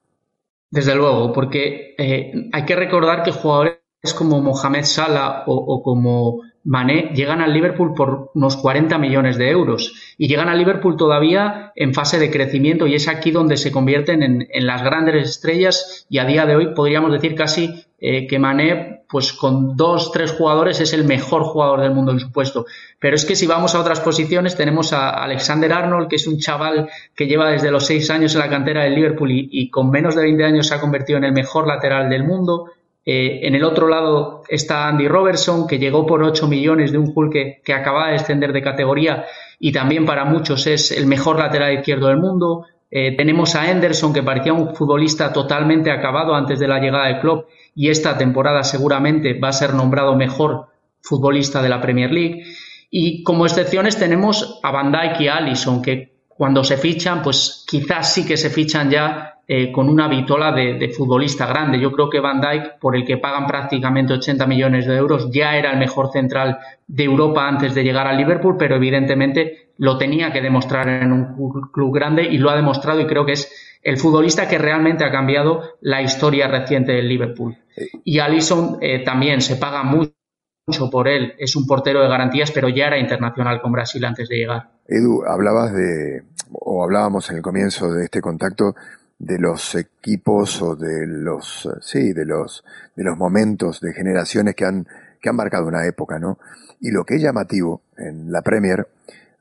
Desde luego, porque eh, hay que recordar que jugadores como Mohamed Salah o, como Mané llegan al Liverpool por unos 40 millones de euros y llegan al Liverpool todavía en fase de crecimiento y es aquí donde se convierten en, las grandes estrellas y a día de hoy podríamos decir casi eh, que Mané pues con dos, tres jugadores es el mejor jugador del mundo en su puesto. Pero es que si vamos a otras posiciones tenemos a Alexander Arnold que es un chaval que lleva desde los seis años en la cantera del Liverpool y, y con menos de 20 años se ha convertido en el mejor lateral del mundo. Eh, en el otro lado está Andy Robertson, que llegó por 8 millones de un Hulk que, que acaba de descender de categoría y también para muchos es el mejor lateral izquierdo del mundo. Eh, tenemos a Henderson, que parecía un futbolista totalmente acabado antes de la llegada del club y esta temporada seguramente va a ser nombrado mejor futbolista de la Premier League. Y como excepciones tenemos a Van Dijk y Allison, que cuando se fichan, pues quizás sí que se fichan ya eh, con una vitola de, futbolista grande. Yo creo que Van Dijk, por el que pagan prácticamente 80 millones de euros, ya era el mejor central de Europa antes de llegar al Liverpool, pero evidentemente lo tenía que demostrar en un club grande y lo ha demostrado y creo que es el futbolista que realmente ha cambiado la historia reciente del Liverpool. Y Alisson eh, también se paga mucho por él. Es un portero de garantías, pero ya era internacional con Brasil antes de llegar. Edu, hablabas de, o hablábamos en el comienzo de este contacto de los equipos o de los, sí, de los, de los momentos de generaciones que han, que han marcado una época, ¿no? Y lo que es llamativo en la Premier,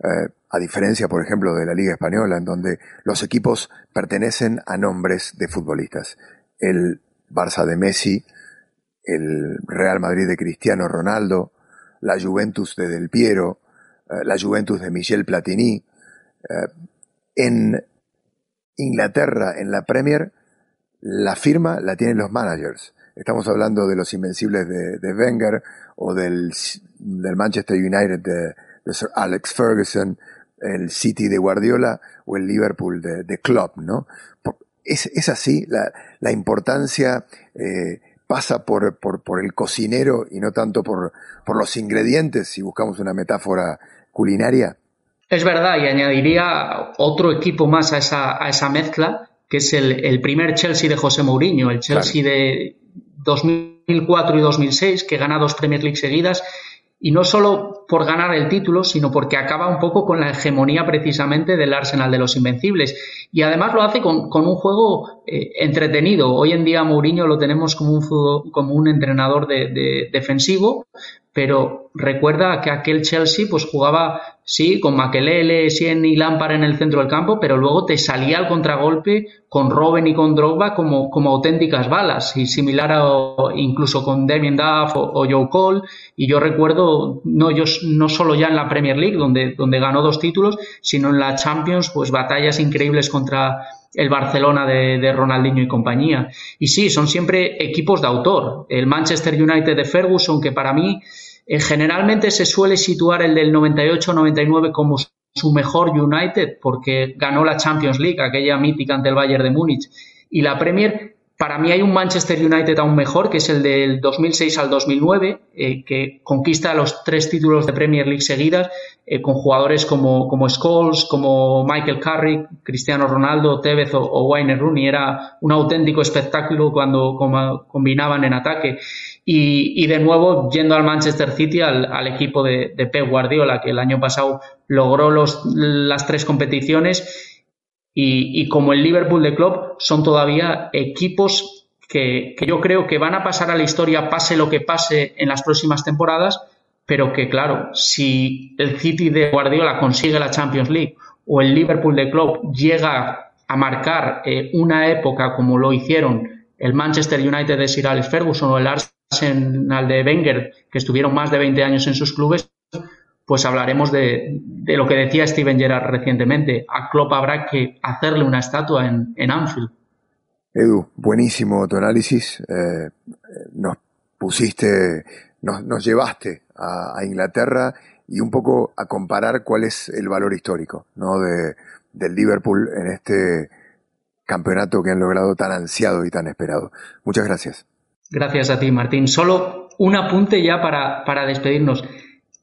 eh, a diferencia, por ejemplo, de la Liga Española, en donde los equipos pertenecen a nombres de futbolistas. El Barça de Messi, el Real Madrid de Cristiano Ronaldo, la Juventus de Del Piero, eh, la Juventus de Michel Platini. Eh, en Inglaterra, en la Premier, la firma la tienen los managers. Estamos hablando de los invencibles de, Wenger o del, del, Manchester United de, Sir Alex Ferguson, el City de Guardiola o el Liverpool de, de Klopp, ¿no? Es, es así, la, la importancia eh, pasa por, por, por, el cocinero y no tanto por, por los ingredientes, si buscamos una metáfora culinaria. Es verdad, y añadiría otro equipo más a esa, a esa mezcla, que es el, el, primer Chelsea de José Mourinho, el Chelsea de 2004 y 2006, que gana dos Premier League seguidas, y no solo por ganar el título, sino porque acaba un poco con la hegemonía precisamente del Arsenal de los Invencibles. Y además lo hace con, un juego eh, entretenido. Hoy en día Mourinho lo tenemos como un, como un entrenador de, defensivo, pero recuerda que aquel Chelsea pues jugaba, sí, con Makelele, Sien y Lampard en el centro del campo, pero luego te salía al contragolpe con Robben y con Drogba como, como auténticas balas, y similar a, incluso con Damien Duff o, Joe Cole, y yo recuerdo, no, yo, no solo ya en la Premier League, donde, donde ganó dos títulos, sino en la Champions, pues batallas increíbles contra el Barcelona de, de, Ronaldinho y compañía. Y sí, son siempre equipos de autor. El Manchester United de Ferguson, que para mí eh, generalmente se suele situar el del 98-99 como su mejor United porque ganó la Champions League, aquella mítica ante el Bayern de Múnich. Y la Premier para mí hay un Manchester United aún mejor, que es el del 2006 al 2009, eh, que conquista los tres títulos de Premier League seguidas, eh, con jugadores como, como Scholes, como Michael Carrick, Cristiano Ronaldo, Tevez o, Wayne Rooney. Era un auténtico espectáculo cuando combinaban en ataque. Y, de nuevo, yendo al Manchester City, al, equipo de, de, Pep Guardiola, que el año pasado logró los, las tres competiciones. Y, como el Liverpool de Club son todavía equipos que, yo creo que van a pasar a la historia pase lo que pase en las próximas temporadas, pero que claro, si el City de Guardiola consigue la Champions League o el Liverpool de Club llega a marcar eh, una época como lo hicieron el Manchester United de Sir Alex Ferguson o el Arsenal de Wenger, que estuvieron más de 20 años en sus clubes, pues hablaremos de, lo que decía Steven Gerrard recientemente. A Klopp habrá que hacerle una estatua en, Anfield. Edu, buenísimo tu análisis. Eh, nos pusiste, nos, llevaste a, Inglaterra y un poco a comparar cuál es el valor histórico ¿no? de, del Liverpool en este campeonato que han logrado tan ansiado y tan esperado. Muchas gracias. Gracias a ti, Martín. Solo un apunte ya para, para despedirnos.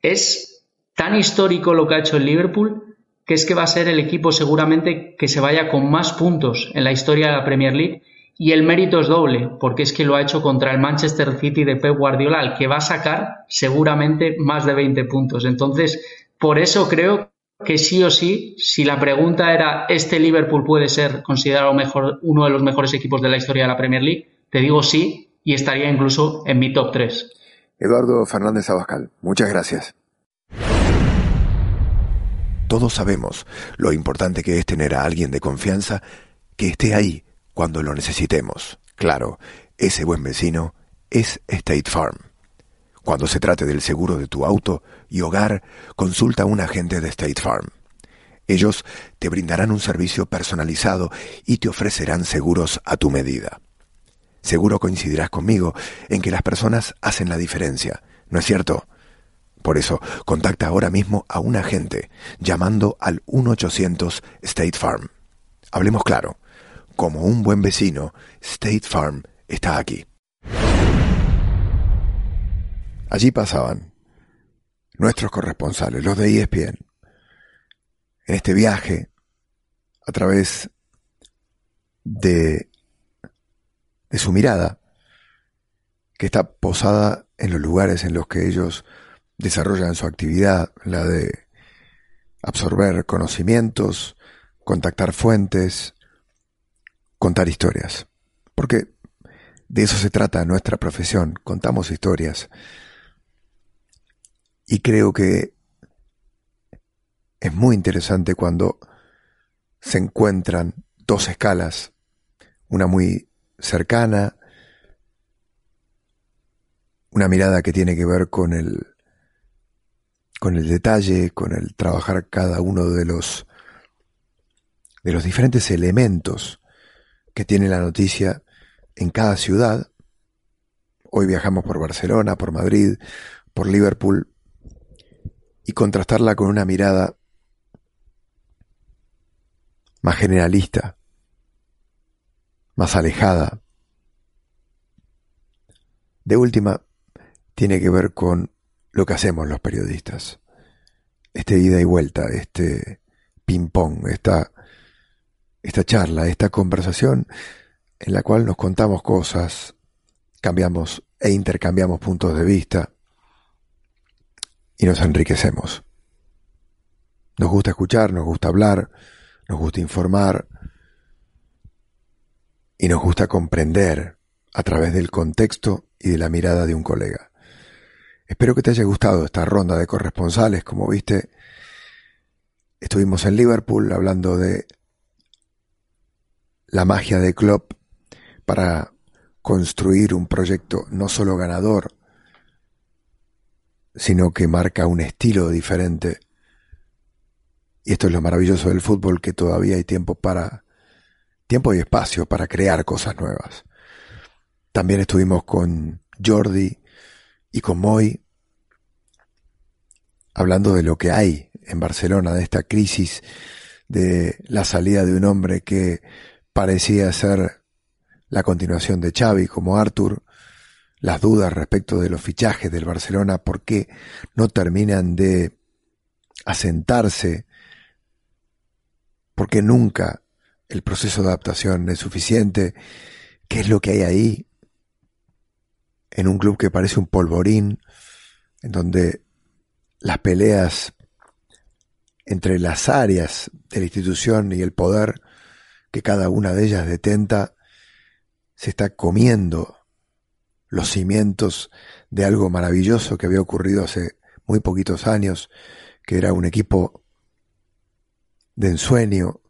Es tan histórico lo que ha hecho el Liverpool que es que va a ser el equipo seguramente que se vaya con más puntos en la historia de la Premier League y el mérito es doble, porque es que lo ha hecho contra el Manchester City de Pep Guardiola, que va a sacar seguramente más de 20 puntos. Entonces, por eso creo que sí o sí, si la pregunta era ¿este Liverpool puede ser considerado mejor, uno de los mejores equipos de la historia de la Premier League? Te digo sí y estaría incluso en mi top 3. Eduardo Fernández Abascal, muchas gracias. Todos sabemos lo importante que es tener a alguien de confianza que esté ahí cuando lo necesitemos. Claro, ese buen vecino es State Farm. Cuando se trate del seguro de tu auto y hogar, consulta a un agente de State Farm. Ellos te brindarán un servicio personalizado y te ofrecerán seguros a tu medida. Seguro coincidirás conmigo en que las personas hacen la diferencia, ¿no es cierto? Por eso, contacta ahora mismo a un agente llamando al 1-800 State Farm. Hablemos claro, como un buen vecino, State Farm está aquí. Allí pasaban nuestros corresponsales, los de ESPN, en este viaje a través de, de su mirada, que está posada en los lugares en los que ellos desarrollan su actividad, la de absorber conocimientos, contactar fuentes, contar historias. Porque de eso se trata nuestra profesión, contamos historias. Y creo que es muy interesante cuando se encuentran dos escalas, una muy cercana, una mirada que tiene que ver con el con el detalle, con el trabajar cada uno de los de los diferentes elementos que tiene la noticia en cada ciudad. Hoy viajamos por Barcelona, por Madrid, por Liverpool y contrastarla con una mirada más generalista, más alejada. De última, tiene que ver con lo que hacemos los periodistas. Este ida y vuelta, este ping-pong, esta, esta charla, esta conversación en la cual nos contamos cosas, cambiamos e intercambiamos puntos de vista y nos enriquecemos. Nos gusta escuchar, nos gusta hablar, nos gusta informar y nos gusta comprender a través del contexto y de la mirada de un colega. Espero que te haya gustado esta ronda de corresponsales. Como viste, estuvimos en Liverpool hablando de la magia de Klopp para construir un proyecto no solo ganador, sino que marca un estilo diferente. Y esto es lo maravilloso del fútbol, que todavía hay tiempo para, tiempo y espacio para crear cosas nuevas. También estuvimos con Jordi y con Moy, hablando de lo que hay en Barcelona, de esta crisis, de la salida de un hombre que parecía ser la continuación de Xavi como Arthur, las dudas respecto de los fichajes del Barcelona, por qué no terminan de asentarse, porque nunca el proceso de adaptación es suficiente, qué es lo que hay ahí, en un club que parece un polvorín, en donde las peleas entre las áreas de la institución y el poder que cada una de ellas detenta se está comiendo los cimientos de algo maravilloso que había ocurrido hace muy poquitos años, que era un equipo de ensueño,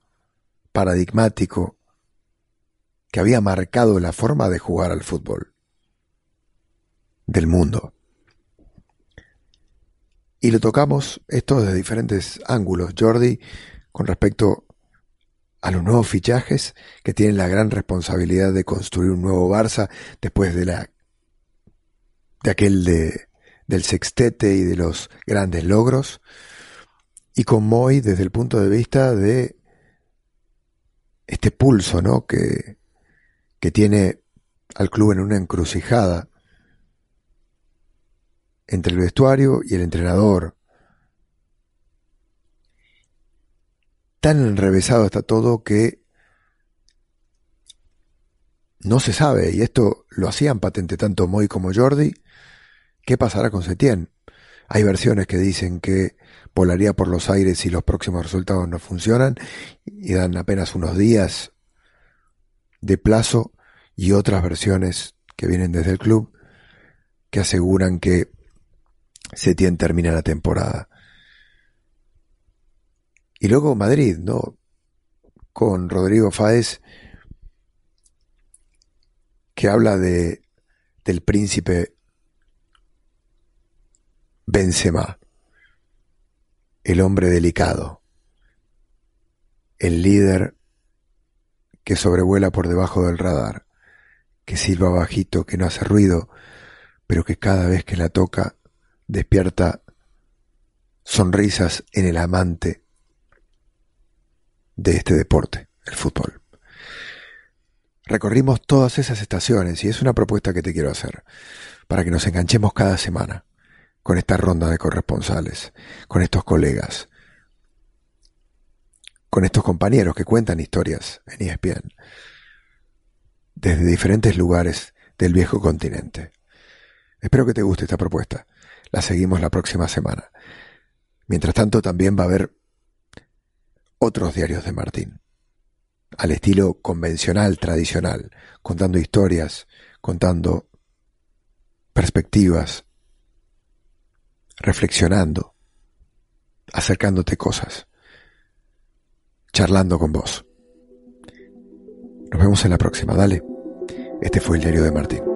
paradigmático, que había marcado la forma de jugar al fútbol del mundo. Y lo tocamos esto desde diferentes ángulos. Jordi, con respecto a los nuevos fichajes que tienen la gran responsabilidad de construir un nuevo Barça después de la de aquel de, del sextete y de los grandes logros y con Moy desde el punto de vista de este pulso ¿no? que, que tiene al club en una encrucijada entre el vestuario y el entrenador. Tan enrevesado está todo que no se sabe, y esto lo hacían patente tanto Moy como Jordi, qué pasará con Setien. Hay versiones que dicen que volaría por los aires si los próximos resultados no funcionan y dan apenas unos días de plazo y otras versiones que vienen desde el club que aseguran que Setien termina la temporada. Y luego Madrid, ¿no? Con Rodrigo Fáez, que habla de, del príncipe Benzema, el hombre delicado, el líder que sobrevuela por debajo del radar, que silba bajito, que no hace ruido, pero que cada vez que la toca despierta sonrisas en el amante de este deporte, el fútbol. Recorrimos todas esas estaciones y es una propuesta que te quiero hacer, para que nos enganchemos cada semana con esta ronda de corresponsales, con estos colegas, con estos compañeros que cuentan historias en ESPN, desde diferentes lugares del viejo continente. Espero que te guste esta propuesta. La seguimos la próxima semana. Mientras tanto, también va a haber otros diarios de Martín, al estilo convencional, tradicional, contando historias, contando perspectivas, reflexionando, acercándote cosas, charlando con vos. Nos vemos en la próxima, dale. Este fue el diario de Martín.